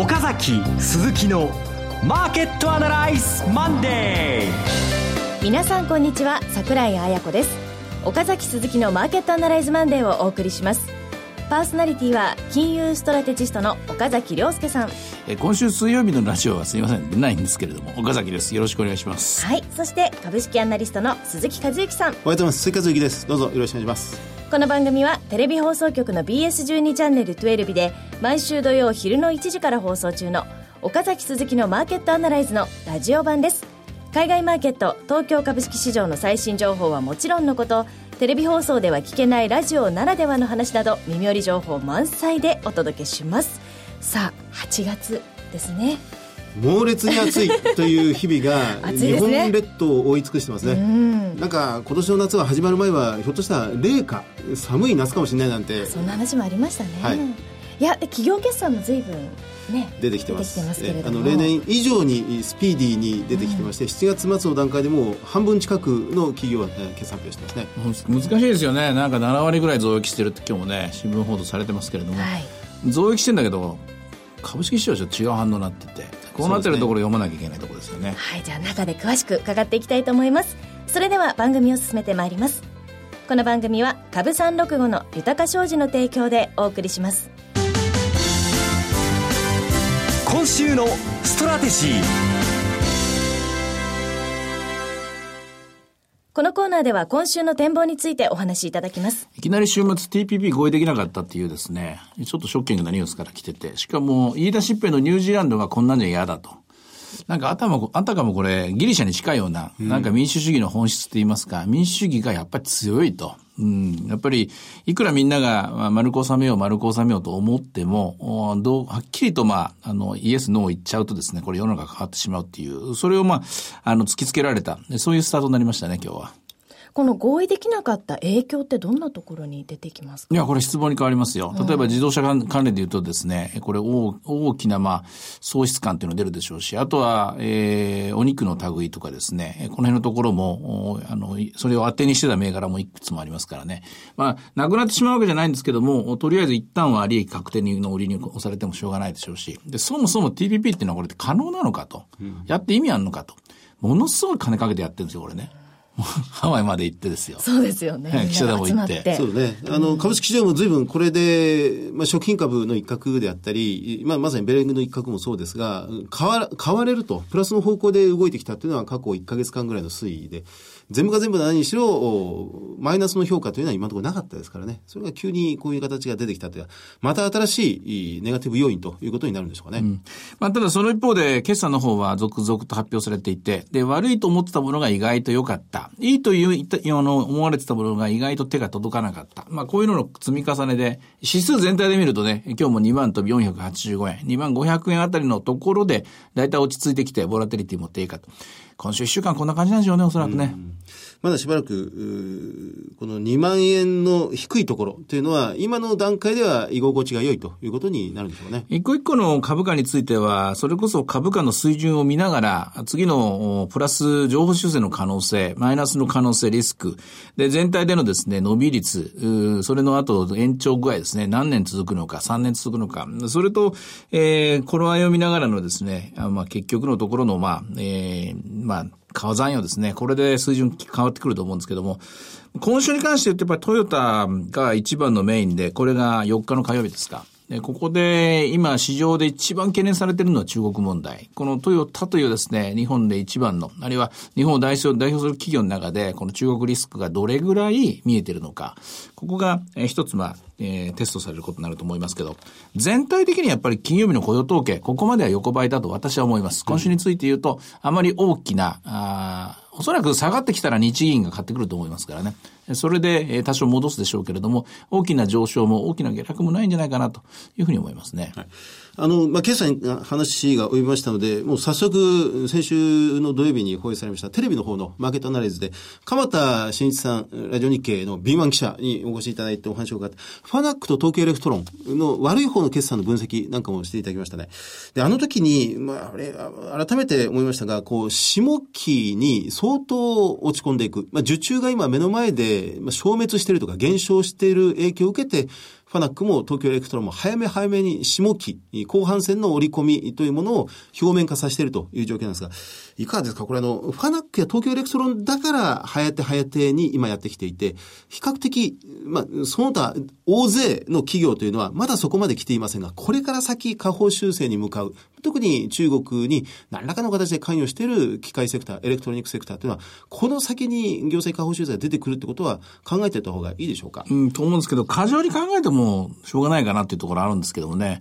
岡崎鈴木のマーケットアナライズマンデー皆さんこんにちは。桜井彩子です。岡崎鈴木のマーケットアナライズマンデーをお送りします。パーソナリティは金融ストラテジストの岡崎良介さん。え今週水曜日のラジオはすみません。出ないんですけれども岡崎です。よろしくお願いします。はい。そして株式アナリストの鈴木一之さん。おはようございます鈴木一之です。どうぞよろしくお願いします。この番組はテレビ放送局の BS12 チャンネル12で毎週土曜昼の1時から放送中の岡崎鈴木のマーケットアナライズのラジオ版です。海外マーケット東京株式市場の最新情報はもちろんのことテレビ放送では聞けないラジオならではの話など耳寄り情報満載でお届けします。さあ8月ですね。猛烈に暑いという日々が 日本列島を覆い尽くしてますね、なんか今年の夏は始まる前はひょっとしたら冷夏寒い夏かもしれないなんて。そんな話もありましたね、はい、いや企業決算も随分ね、出てきてます。あの例年以上にスピーディーに出てきてまして、うん、7月末の段階でもう半分近くの企業は、ね、決算発表してますね。難しいですよね。なんか7割ぐらい増益してるって今日もね新聞報道されてますけれども、はい、増益してんだけど株式市場はちょっと違う反応になっててこうなってるところ読まなきゃいけないところですよね、ね、はいじゃあ中で詳しく伺っていきたいと思います。それでは番組を進めてまいります。この番組は株三六五の豊か商事の提供でお送りします今週のストラテジーこのコーナーでは今週の展望についてお話しいただきます。いきなり週末 TPP 合意できなかったっていうですね、ちょっとショッキングなニュースから来てて、しかも言い出しっぺのニュージーランドがこんなんじゃ嫌だと。なんかあたも、あたかもこれギリシャに近いような、なんか民主主義の本質って言いますか、民主主義がやっぱり強いと。うん、やっぱり、いくらみんなが丸く収めよう、丸く収めようと思っても、どう、はっきりとまあ、あの、イエス、ノー言っちゃうとですね、これ世の中変わってしまうっていう、それをまあ、あの、突きつけられた、そういうスタートになりましたね、今日は。この合意できなかった影響ってどんなところに出てきますか？いや、これ質問に変わりますよ。例えば自動車関連で言うとですね、これ大大きな、まあ、喪失感っていうのが出るでしょうし、あとは、えー、お肉の類とかですね、この辺のところも、あの、それを当てにしてた銘柄もいくつもありますからね。まあ、なくなってしまうわけじゃないんですけども、とりあえず一旦は利益確定の売りに押されてもしょうがないでしょうし、で、そもそも TPP っていうのはこれって可能なのかと、うん、やって意味あるのかと。ものすごい金かけてやってるんですよ、これね。ハワイまで行ってですよ。そうですよね。記者団も行って。そうね。あの、株式市場も随分これで、まあ、食品株の一角であったり、まあ、まさにベレングの一角もそうですが、買わ、買われると、プラスの方向で動いてきたっていうのは過去1ヶ月間ぐらいの推移で、全部が全部何にしろ、マイナスの評価というのは今のところなかったですからね。それが急にこういう形が出てきたという、また新しいネガティブ要因ということになるんでしょうかね。うん、まあ、ただその一方で、決算の方は続々と発表されていて、で、悪いと思ってたものが意外と良かった。いいというあの思われてたものが意外と手が届かなかった。まあ、こういうのの積み重ねで、指数全体で見るとね、今日も2万飛び485円、2万500円あたりのところで、だいたい落ち着いてきて、ボラテリティも低下と。今週1週間こんな感じなんでしょうね、おそらくね。まだしばらく、この2万円の低いところというのは、今の段階では居心地が良いということになるんでしょうね。一個一個の株価については、それこそ株価の水準を見ながら、次のプラス情報修正の可能性、マイナスの可能性、リスク、で、全体でのですね、伸び率、それの後延長具合ですね、何年続くのか、3年続くのか、それと、えー、頃合いを見ながらのですね、まあ、結局のところの、まあ、えー、まあ、川残用ですね。これで水準変わってくると思うんですけども、今週に関して言うとやっぱりトヨタが一番のメインで、これが4日の火曜日ですか。で、ここで今市場で一番懸念されているのは中国問題。このトヨタというですね、日本で一番の、あるいは日本を代表代表する企業の中で、この中国リスクがどれぐらい見えているのか。ここが、一つ、まあ、えー、テストされることになると思いますけど、全体的にやっぱり金曜日の雇用統計、ここまでは横ばいだと私は思います。今週について言うと、あまり大きな、あおそらく下がってきたら日銀が買ってくると思いますからね。それで多少戻すでしょうけれども、大きな上昇も大きな下落もないんじゃないかなというふうに思いますね。はいあの、まあ、決算話が及びましたので、もう早速、先週の土曜日に放映されましたテレビの方のマーケットアナライズで、鎌田新一さん、ラジオ日経の B1 記者にお越しいただいてお話を伺って、ファナックと東京エレクトロンの悪い方の決算の分析なんかもしていただきましたね。で、あの時に、まあ、あれ、改めて思いましたが、こう、下期に相当落ち込んでいく。まあ、受注が今目の前で消滅しているとか減少している影響を受けて、ファナックも東京エレクトロンも早め早めに下期、後半戦の織り込みというものを表面化させているという状況なんですが、いかがですか？これあの、ファナックや東京エレクトロンだから早め早めに今やってきていて、比較的、まあ、その他大勢の企業というのはまだそこまで来ていませんが、これから先下方修正に向かう。特に中国に何らかの形で関与している機械セクター、エレクトロニックセクターというのは、この先に業績下方修正が出てくるってことは考えていた方がいいでしょうか？うん、と思うんですけど、過剰に考えてもしょうがないかなっていうところあるんですけどもね。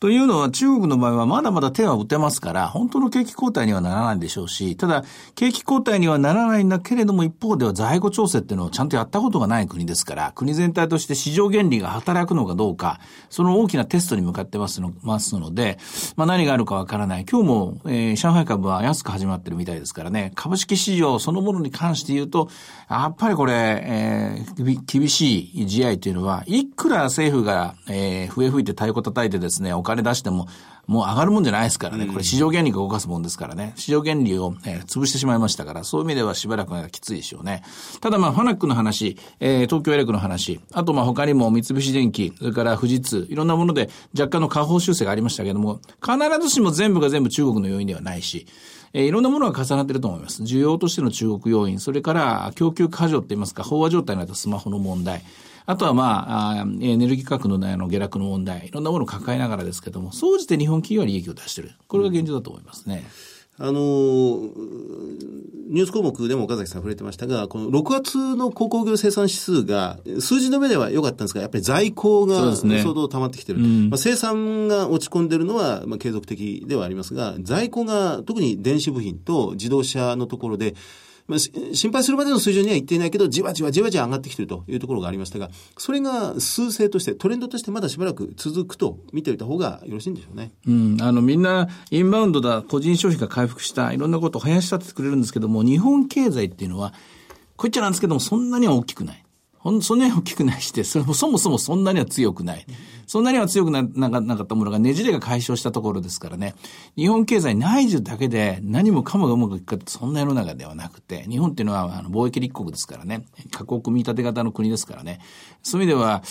というのは中国の場合はまだまだ手は打てますから、本当の景気後退にはならないでしょうし、ただ、景気後退にはならないんだけれども、一方では在庫調整っていうのをちゃんとやったことがない国ですから、国全体として市場原理が働くのかどうか、その大きなテストに向かってますのますので、まあ何があるかわからない。今日も、えー、上海株は安く始まってるみたいですからね、株式市場そのものに関して言うと、やっぱりこれ、えー、厳しい試合というのは、いくら政府が、えー、笛吹いて太鼓叩いてですね、お金出しても、もう上がるもんじゃないですからね。これ市場原理が動かすもんですからね。市場原理を、えー、潰してしまいましたから、そういう意味ではしばらくがきついでしょうね。ただまあ、ファナックの話、えー、東京エレクの話、あとまあ他にも三菱電機、それから富士通、いろんなもので若干の下方修正がありましたけれども、必ずしも全部が全部中国の要因ではないし、えー、いろんなものが重なっていると思います。需要としての中国要因、それから供給過剰って言いますか、飽和状態になったスマホの問題、あとはまあ、エネルギー価格のの下落の問題、いろんなものを抱えながらですけども、総じて日本企業は利益を出している。これが現状だと思いますね。あの、ニュース項目でも岡崎さん触れてましたが、この6月の鉱工業生産指数が、数字の目では良かったんですが、やっぱり在庫が相当溜まってきてる。ねうん、まあ、生産が落ち込んでるのは、まあ、継続的ではありますが、在庫が特に電子部品と自動車のところで、まあ、心配するまでの水準には行っていないけど、じわじわじわじわ上がってきているというところがありましたが、それが数勢として、トレンドとしてまだしばらく続くと見ておいた方がよろしいんでしょうね。うん。あの、みんな、インバウンドだ、個人消費が回復した、いろんなことを生やし立ててくれるんですけども、日本経済っていうのは、こう言っちゃなんですけども、そんなには大きくない。ほん、そんなに大きくないして、そもそもそんなには強くない。そんなには強くななかったものがねじれが解消したところですからね。日本経済内需だけで何もかもがうまくいくかってそんな世の中ではなくて、日本っていうのはあの貿易立国ですからね。各国組み立て型の国ですからね。そういう意味では、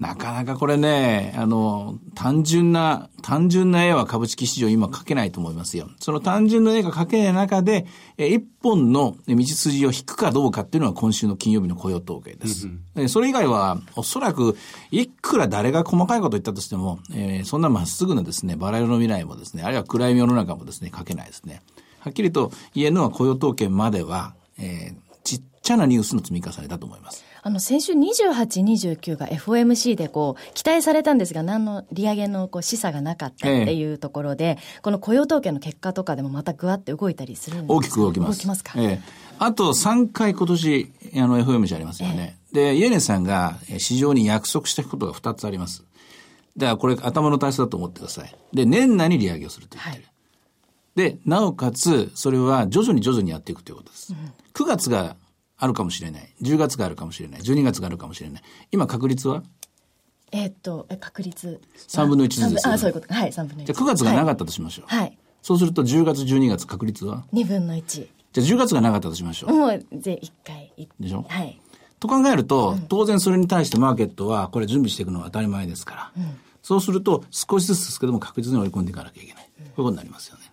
なかなかこれね、あの、単純な、単純な絵は株式市場今描けないと思いますよ。その単純な絵が描けない中で、え一本の道筋を引くかどうかっていうのは今週の金曜日の雇用統計です。うん、それ以外は、おそらく、いくら誰が細かいこと言ったとしても、えー、そんなまっすぐなですね、バラ色の未来もですね、あるいは暗い世の中もですね、書けないですね。はっきりと言えるのは雇用統計までは、えー、ちっちゃなニュースの積み重ねだと思います。あの、先週28、29が FOMC でこう、期待されたんですが、何の利上げのこう示唆がなかったっていうところで、ええ、この雇用統計の結果とかでもまたぐわって動いたりするんですか？大きく動きます。動きますか？ええ。あと3回今年、あの、FOMC ありますよね。ええ、で、イエネンさんが市場に約束したことが2つあります。だからこれ頭の体操だと思ってください。で、年内に利上げをすると言ってる。はい、で、なおかつ、それは徐々に徐々にやっていくということです。うん、9月があるかもしれない。10月があるかもしれない。12月があるかもしれない。今確率は？えー、っと、確率。3分の1ですよ、ね、あ、そういうこと。はい、3分の1。じゃあ9月がなかったとしましょう。はい。そうすると10月、12月確率は ?2 分の1。じゃあ10月がなかったとしましょう。もう、ぜ、1回。でしょ？はい。と考えると、うん、当然それに対してマーケットはこれ準備していくのは当たり前ですから。うん、そうすると少しずつですけども確実に織り込んでいかなきゃいけない。うん、こういうことになりますよね。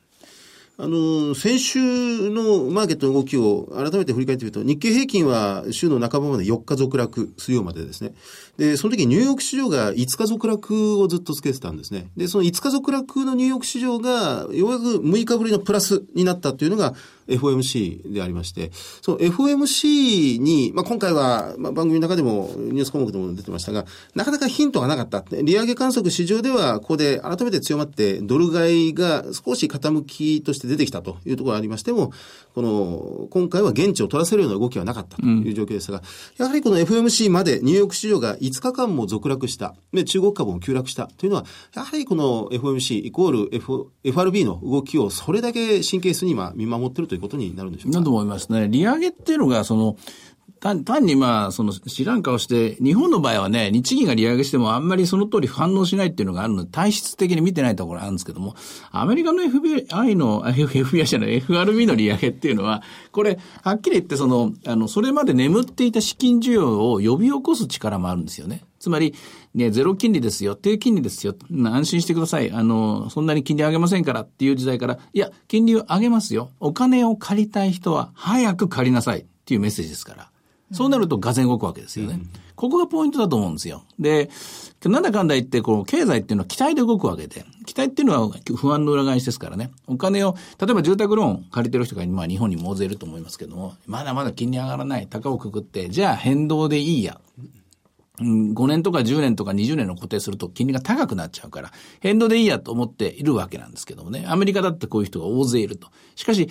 あの、先週のマーケットの動きを改めて振り返ってみると、日経平均は週の半ばまで4日続落、水曜までですね。で、その時ニューヨーク市場が5日続落をずっとつけてたんですね。で、その5日続落のニューヨーク市場が、ようやく6日ぶりのプラスになったというのが、FOMC でありまして、その FOMC に、まあ、今回は、まあ、番組の中でもニュース項目でも出てましたが、なかなかヒントがなかった。利上げ観測市場では、ここで改めて強まって、ドル買いが少し傾きとして出てきたというところがありましても、この、今回は現地を取らせるような動きはなかったという状況ですが、うん、やはりこの FOMC までニューヨーク市場が5日間も続落した、ね、中国株も急落したというのは、やはりこの FOMC イコール、F、FRB の動きをそれだけ神経質に今見守っているということになるんでしょうか？だと思いますね。利上げっていうのが、その、単単にまあ、その知らん顔して、日本の場合はね、日銀が利上げしてもあんまりその通り反応しないっていうのがあるので、体質的に見てないところあるんですけども、アメリカの FBI の、FBI じゃない、FRB の利上げっていうのは、これ、はっきり言ってその、あの、それまで眠っていた資金需要を呼び起こす力もあるんですよね。つまり、ね、ゼロ金利ですよ、低金利ですよ、安心してください。あの、そんなに金利上げませんからっていう時代から、いや、金利を上げますよ。お金を借りたい人は早く借りなさいっていうメッセージですから。そうなると、がぜ動くわけですよね。うん、ここがポイントだと思うんですよ。で、なんだかんだ言って、この経済っていうのは期待で動くわけで、期待っていうのは不安の裏返しですからね。お金を、例えば住宅ローン借りてる人が、まあ日本にも大勢いると思いますけども、まだまだ金利上がらない、高をくくって、じゃあ変動でいいや。5年とか10年とか20年の固定すると金利が高くなっちゃうから、変動でいいやと思っているわけなんですけどもね。アメリカだってこういう人が大勢いると。しかし、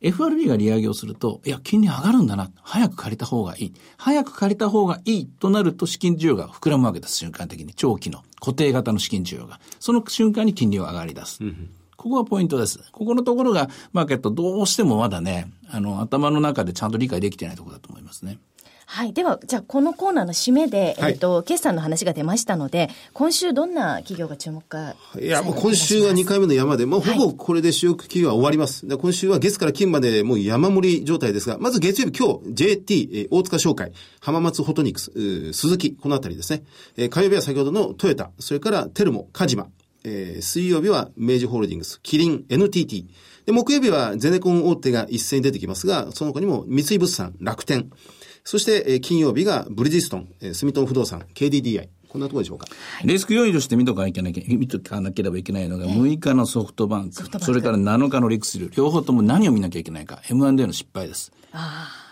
FRB が利上げをすると、いや、金利上がるんだな。早く借りた方がいい。早く借りた方がいいとなると資金需要が膨らむわけです。瞬間的に。長期の固定型の資金需要が。その瞬間に金利は上がり出す。うんここがポイントです。ここのところが、マーケットどうしてもまだね、あの、頭の中でちゃんと理解できてないところだと思いますね。はい。では、じゃあ、このコーナーの締めで、はい、えっと、決算の話が出ましたので、今週どんな企業が注目か。いや、もう今週は2回目の山で、もうほぼこれで主力企業は終わります。で今週は月から金までもう山盛り状態ですが、まず月曜日今日、JT、大塚商会、浜松ホトニクス、鈴木、このあたりですね。え火曜日は先ほどのトヨタ、それからテルモ、カジマ、えー、水曜日は明治ホールディングス、キリン、NTT。で、木曜日はゼネコン大手が一斉に出てきますが、その他にも三井物産、楽天、そして、え金曜日がブリヂストン、え住友不動産、KDDI。こんなところでしょうか。リスク要因として見とかなきゃ見とかなければいけないのが、6日のソフトバンク、それから7日のリクスル、両方とも何を見なきゃいけないか、M&A の失敗です。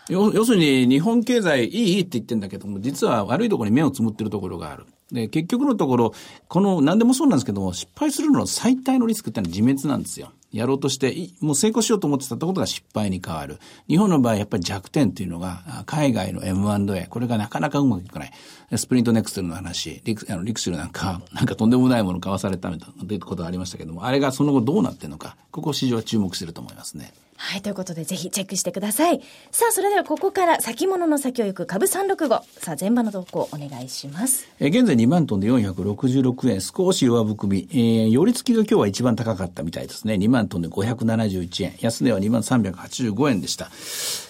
要要するに、日本経済いいいいって言ってんだけども、実は悪いところに目をつむってるところがある。で、結局のところ、この、何でもそうなんですけども、失敗するの最大のリスクってのは自滅なんですよ。やろうとして、もう成功しようと思ってたことが失敗に変わる。日本の場合、やっぱり弱点っていうのが、海外の M&A、これがなかなかうまくいかない。スプリントネクストルの話、リクあのリクシルなんか、なんかとんでもないもの買わされたみたいなことがありましたけども、あれがその後どうなってるのか、ここ市場は注目してると思いますね。はい、ということでぜひチェックしてください。さあ、それではここから先物の先を行く株365。さあ、前場の動向お願いします。え現在2万トンで466円、少し弱含み。えー、寄り付きが今日は一番高かったみたいですね。2万トンで571円。安値は2万385円でした。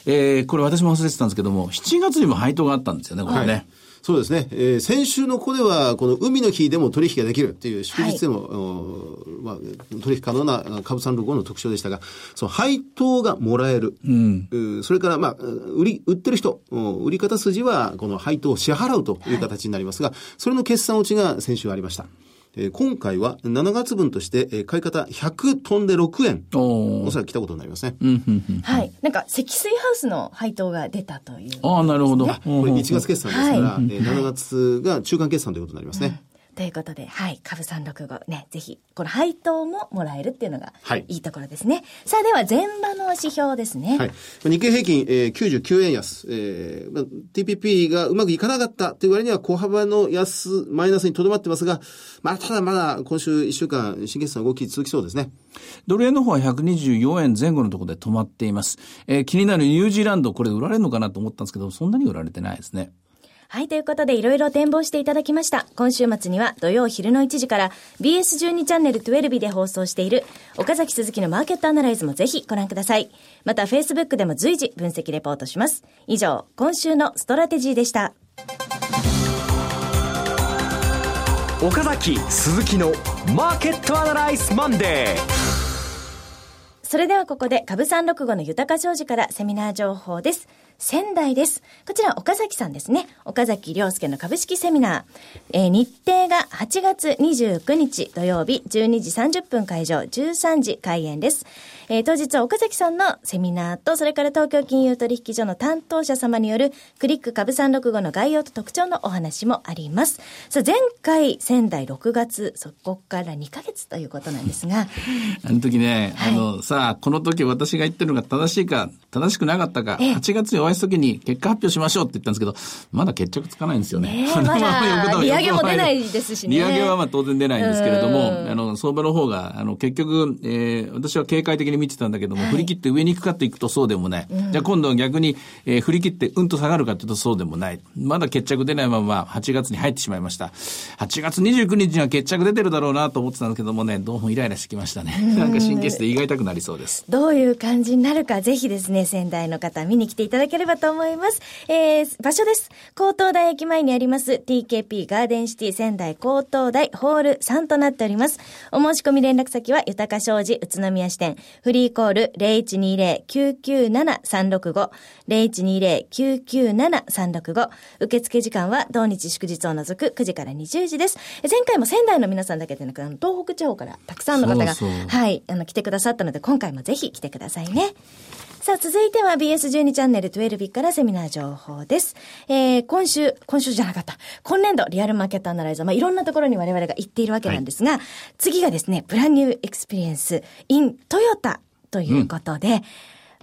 えー、これ私も忘れてたんですけども、7月にも配当があったんですよね、これね。はいそうですね。えー、先週のここでは、この海の日でも取引ができるっていう祝日でも、はい、まあ、取引可能な株三六五の特徴でしたが、その配当がもらえる。うん、それから、まあ、売り、売ってる人、売り方筋は、この配当を支払うという形になりますが、はい、それの決算落ちが先週ありました。えー、今回は7月分として、えー、買い方100トンで6円。おそらく来たことになりますね。はい。なんか、積水ハウスの配当が出たという、ね、ああ、なるほど。これ1月決算ですから、はい、えー、7月が中間決算ということになりますね。ということで、はい、株365ね、ぜひ、この配当ももらえるっていうのが、いいところですね。はい、さあ、では、前場の指標ですね。はい。日経平均、えー、99円安。えー、TPP がうまくいかなかったという割には、小幅の安、マイナスにとどまってますが、まあ、ただまだ今週1週間、新決算動き続きそうですね。ドル円の方は124円前後のところで止まっています。えー、気になるニュージーランド、これ売られるのかなと思ったんですけど、そんなに売られてないですね。はい、ということでいろいろ展望していただきました。今週末には土曜昼の1時から BS12 チャンネル12で放送している岡崎鈴木のマーケットアナライズもぜひご覧ください。また Facebook でも随時分析レポートします。以上、今週のストラテジーでした。岡崎鈴木のマーケットアナライズマンデー。それではここで株三六五の豊か商事からセミナー情報です。仙台です。こちら岡崎さんですね。岡崎良介の株式セミナー。えー、日程が8月29日土曜日12時30分会場、13時開演です。えー、当日は岡崎さんのセミナーと、それから東京金融取引所の担当者様によるクリック株365の概要と特徴のお話もあります。さあ、前回仙台6月、そこから2ヶ月ということなんですが。あの時ね、はい、あの、さあ、この時私が言ってるのが正しいか、正しくなかったか、8月にお会いした時に結果発表しましょうって言ったんですけど、まだ決着つかないんですよね。ねまだ 利上げも出ないですしね。利上げはまあ当然出ないんですけれども、あの、相場の方が、あの、結局、えー、私は警戒的に見てたんだけども、はい、振り切って上に行くかと行くとそうでもない。うん、じゃあ今度は逆に、えー、振り切ってうんと下がるかというとそうでもない。まだ決着出ないまま8月に入ってしまいました。8月29日には決着出てるだろうなと思ってたんですけどもね、どうもイライラしてきましたね。なんか神経質で胃が痛くなりそうです。どういう感じになるか、ぜひですね、仙台の方見に来ていただければればと思います。えー、場所です。高等大駅前にあります TKP ガーデンシティ仙台高等大ホール3となっております。お申し込み連絡先は豊か商事宇都宮支店フリーコール0120-997-365 0120-997-365受付時間は同日祝日を除く9時から20時です。前回も仙台の皆さんだけでなく、東北地方からたくさんの方が、そうそうはい、あの、来てくださったので、今回もぜひ来てくださいね。さあ、続いては BS12 チャンネル12ビからセミナー情報です。えー、今週、今週じゃなかった。今年度、リアルマーケットアナライザー、まあ、いろんなところに我々が行っているわけなんですが、はい、次がですね、ブランニューエクスペリエンス in トヨタということで、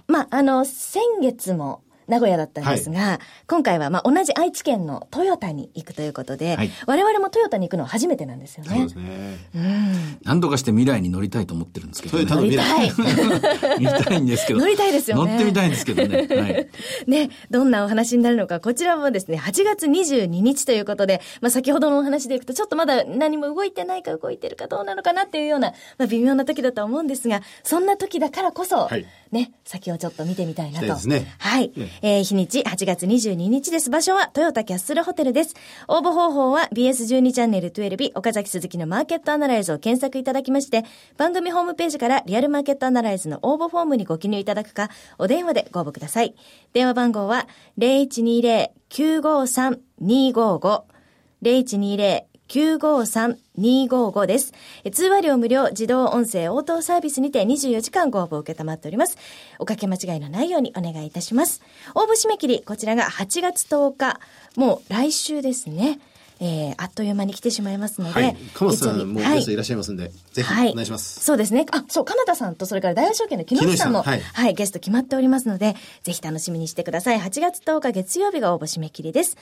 うん、まあ、あの、先月も、名古屋だったんですが、はい、今回はまあ同じ愛知県のトヨタに行くということで、はい、我々もトヨタに行くのは初めてなんですよね。そうですね。うん。何とかして未来に乗りたいと思ってるんですけど、ね、トヨタの未来。乗りたいんですけど。乗りたいですよね。乗ってみたいんですけどね。はい。ね、どんなお話になるのか、こちらもですね、8月22日ということで、まあ先ほどのお話でいくと、ちょっとまだ何も動いてないか動いてるかどうなのかなっていうような、まあ微妙な時だと思うんですが、そんな時だからこそ、はい、ね、先をちょっと見てみたいなと。ですね。はい。えー、日にち8月22日です。場所はトヨタキャッスルホテルです。応募方法は BS12 チャンネル12岡崎鈴木のマーケットアナライズを検索いただきまして、番組ホームページからリアルマーケットアナライズの応募フォームにご記入いただくか、お電話でご応募ください。電話番号は0120-953-255 0120 953-255です。通話料無料自動音声応答サービスにて24時間ご応募を受けたまっております。おかけ間違いのないようにお願いいたします。応募締め切り、こちらが8月10日、もう来週ですね。えー、あっという間に来てしまいますので。はい。鎌田さんもゲストいらっしゃいますんで、はい、ぜひお願いします、はい。そうですね。あ、そう、鎌田さんと、それから大和証券の木下さんも、はい、はい、ゲスト決まっておりますので、ぜひ楽しみにしてください。8月10日月曜日が応募締め切りです。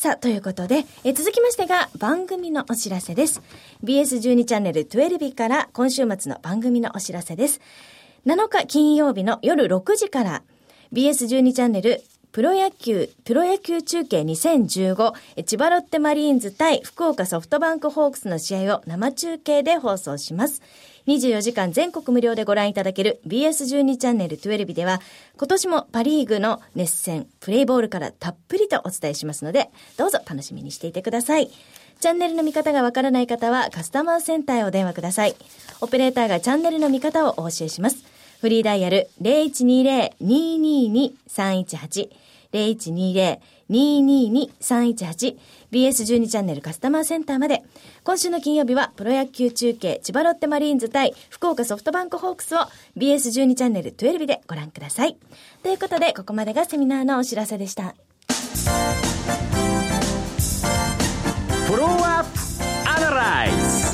さあ、ということで、え続きましてが番組のお知らせです。BS12 チャンネル12から今週末の番組のお知らせです。7日金曜日の夜6時から BS12 チャンネルプロ野球、プロ野球中継2015、千葉ロッテマリーンズ対福岡ソフトバンクホークスの試合を生中継で放送します。24時間全国無料でご覧いただける BS12 チャンネル12では、今年もパリーグの熱戦、プレイボールからたっぷりとお伝えしますので、どうぞ楽しみにしていてください。チャンネルの見方がわからない方はカスタマーセンターへお電話ください。オペレーターがチャンネルの見方をお教えします。フリーダイヤル0120-222-318 0120-222-318 BS12 チャンネルカスタマーセンターまで。今週の金曜日はプロ野球中継千葉ロッテマリーンズ対福岡ソフトバンクホークスを BS12 チャンネル12でご覧ください。ということで、ここまでがセミナーのお知らせでした。フォローアップアナライズ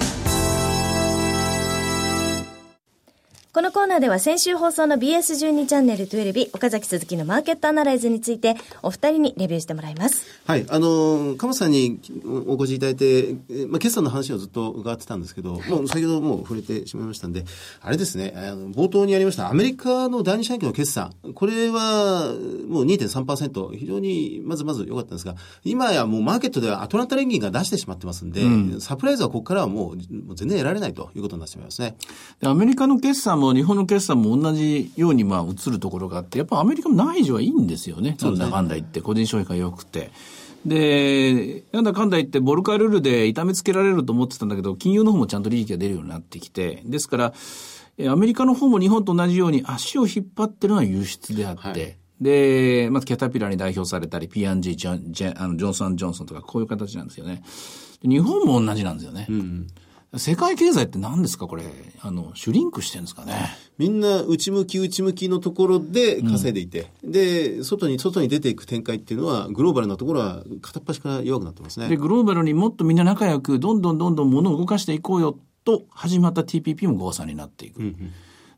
このコーナーでは先週放送の BS12 チャンネル12岡崎鈴木のマーケットアナライズについてお二人にレビューしてもらいます。はい。あの、鎌さんにお越しいただいて、まあ、決算の話をずっと伺ってたんですけど、もう先ほどもう触れてしまいましたんで、あれですね、あの冒頭にありましたアメリカの第二四半期の決算、これはもう2.3%、非常にまずまず良かったんですが、今やもうマーケットではアトランタ連銀が出してしまってますんで、うん、サプライズはここからはもう全然得られないということになってしまいますね。アメリカの決算もも日本の決算も同じようにまあ映るところがあって、やっぱアメリカも内需はいいんですよね。なんだかんだ言って、個人消費が良くて。で、なんだかんだ言って、ボルカルールで痛めつけられると思ってたんだけど、金融の方もちゃんと利益が出るようになってきて、ですから、アメリカの方も日本と同じように足を引っ張ってるのは輸出であって、はい、で、まずキャタピラに代表されたり、P&G、ジョンジョあのジョンソン・ジョンソンとかこういう形なんですよね。日本も同じなんですよね。うん世界経済って何ですか？これ。あの、シュリンクしてるんですかね？みんな内向き内向きのところで稼いでいて、うん、で、外に、外に出ていく展開っていうのは、グローバルなところは片っ端から弱くなってますね。で、グローバルにもっとみんな仲良く、どんどんどんどん物を動かしていこうよと始まった TPP も誤差になっていく。うんうん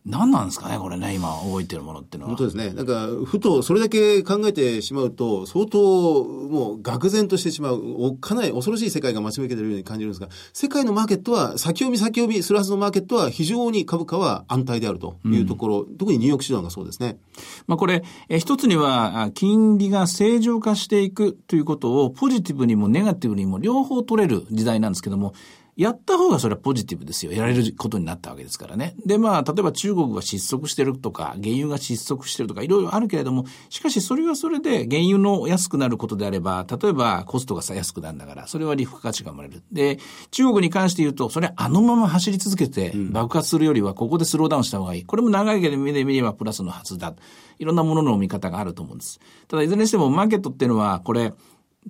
何なんですかね、これね、今動いてるものっていうのは。本当ですね。なんか、ふとそれだけ考えてしまうと、相当もう愕然としてしまう、かなり恐ろしい世界が待ち受けているように感じるんですが、世界のマーケットは、先読み先読みするはずのマーケットは非常に株価は安泰であるというところ、うん、特にニューヨーク市場がそうですね。まあこれ、え一つには、金利が正常化していくということを、ポジティブにもネガティブにも両方取れる時代なんですけども、やった方がそれはポジティブですよ。やられることになったわけですからね。で、まあ、例えば中国が失速してるとか、原油が失速してるとか、いろいろあるけれども、しかしそれはそれで原油の安くなることであれば、例えばコストがさ安くなるんだから、それは利付価値が生まれる。で、中国に関して言うと、それはあのまま走り続けて爆発するよりは、ここでスローダウンした方がいい。これも長い目で見ればプラスのはずだ。いろんなものの見方があると思うんです。ただ、いずれにしてもマーケットっていうのは、これ、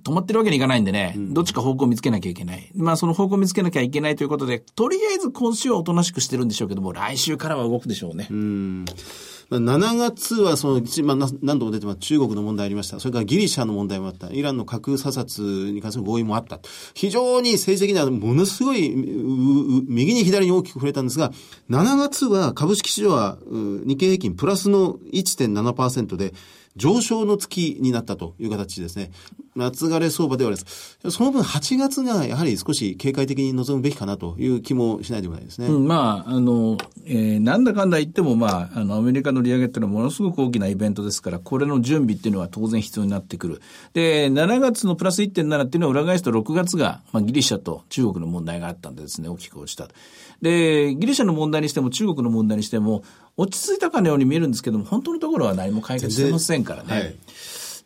止まってるわけにいかないんでね、うん、どっちか方向を見つけなきゃいけない。まあその方向を見つけなきゃいけないということで、とりあえず今週はおとなしくしてるんでしょうけども、来週からは動くでしょうね。うん7月はその、まあ、何度も出てます中国の問題ありました。それからギリシャの問題もあった。イランの核査察に関する合意もあった。非常に政治的にはものすごい、右に左に大きく触れたんですが、7月は株式市場は日経平均プラスの1.7%で、上昇の月になったという形ですね。夏枯れ相場ではあります。その分8月がやはり少し警戒的に臨むべきかなという気もしないでもないですね。うん、まあ、あの、えー、なんだかんだ言っても、まあ、あの、アメリカの利上げっていうのはものすごく大きなイベントですから、これの準備っていうのは当然必要になってくる。で、7月のプラス1.7っていうのは裏返すと6月が、まあ、ギリシャと中国の問題があったんでですね、大きく落ちた。で、ギリシャの問題にしても中国の問題にしても、落ち着いたかのように見えるんですけども、本当のところは何も解決してませんからね。はい、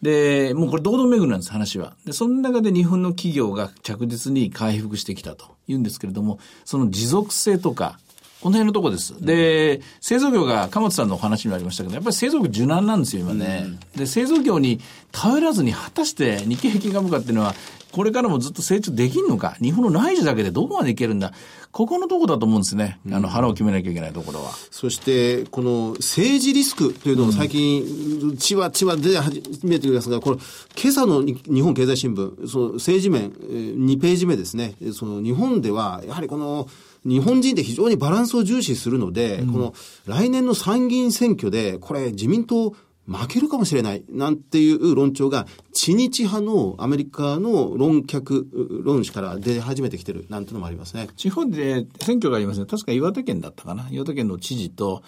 で、もうこれ堂々巡りなんです、話は。で、その中で日本の企業が着実に回復してきたというんですけれども、その持続性とか、この辺のとこです。で、製造業が、鎌田さんのお話にもありましたけど、やっぱり製造業柔軟なんですよ、今ね。で、製造業に頼らずに、果たして日経平均株価っていうのは、これからもずっと成長できんのか？日本の内需だけでどこまでいけるんだ？ここのとこだと思うんですね。あの、腹を決めなきゃいけないところは。そして、この政治リスクというのを最近、ちわちわ出始めていますが、これ、今朝の日本経済新聞、その政治面、2ページ目ですね。その日本では、やはりこの、日本人って非常にバランスを重視するので、うん、この来年の参議院選挙で、これ自民党負けるかもしれない、なんていう論調が、知日派のアメリカの論客、論士から出始めてきてる、なんてのもありますね。地方で選挙がありますね。確か岩手県だったかな。岩手県の知事と、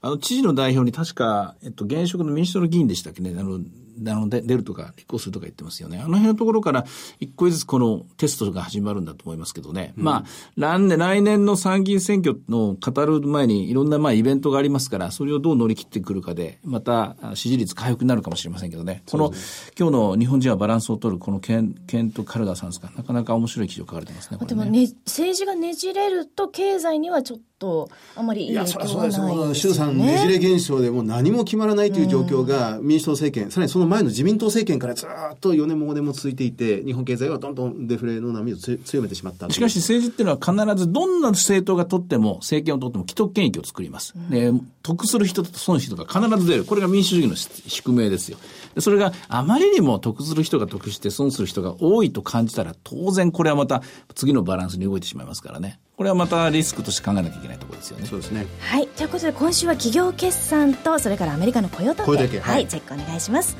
あの、知事の代表に確か、えっと、現職の民主党の議員でしたっけね。あの、あの出るとか立候補するとか言ってますよね。あの辺のところから一個ずつこのテストが始まるんだと思いますけどね。うん、まあ、来年、来年の参議院選挙の語る前にいろんなまあイベントがありますから、それをどう乗り切ってくるかで、また支持率回復になるかもしれませんけどね。この、今日の日本人はバランスを取るこのケン、ケント・カルダさんですか、なかなか面白い記事を書かれてますね。ねでもね、政治がねじれると経済にはちょっとあまりいい影響がないですよね。衆さんねじれ現象でもう何も決まらないという状況が民主党政権、さらにその前の自民党政権からずっと4年も5年も続いていて、日本経済はどんどんデフレの波を強めてしまったしかし政治っていうのは必ずどんな政党が取っても、政権を取っても既得権益を作ります。で、得する人と損する人が必ず出る。これが民主主義の宿命ですよ。それがあまりにも得する人が得して損する人が多いと感じたら、当然これはまた次のバランスに動いてしまいますからね。これはまたリスクとして考えなきゃいけないところですよね。そうですね。はい。ということで今週は企業決算と、それからアメリカの雇用統計。はい、はい、チェックお願いします。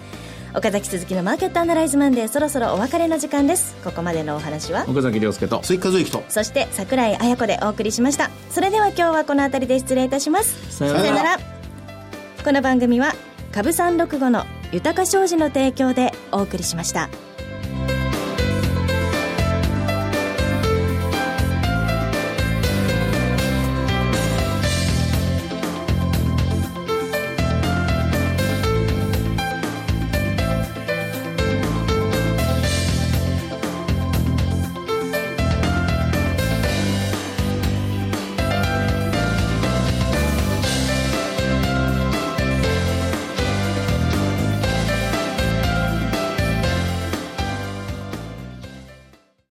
岡崎鈴木のマーケットアナライズマンデーそろそろお別れの時間ですここまでのお話は？岡崎亮介と追加随とそして櫻井彩子でお送りしましたそれでは今日はこの辺りで失礼いたしますさよならこの番組は株三六五の豊か商事の提供でお送りしました。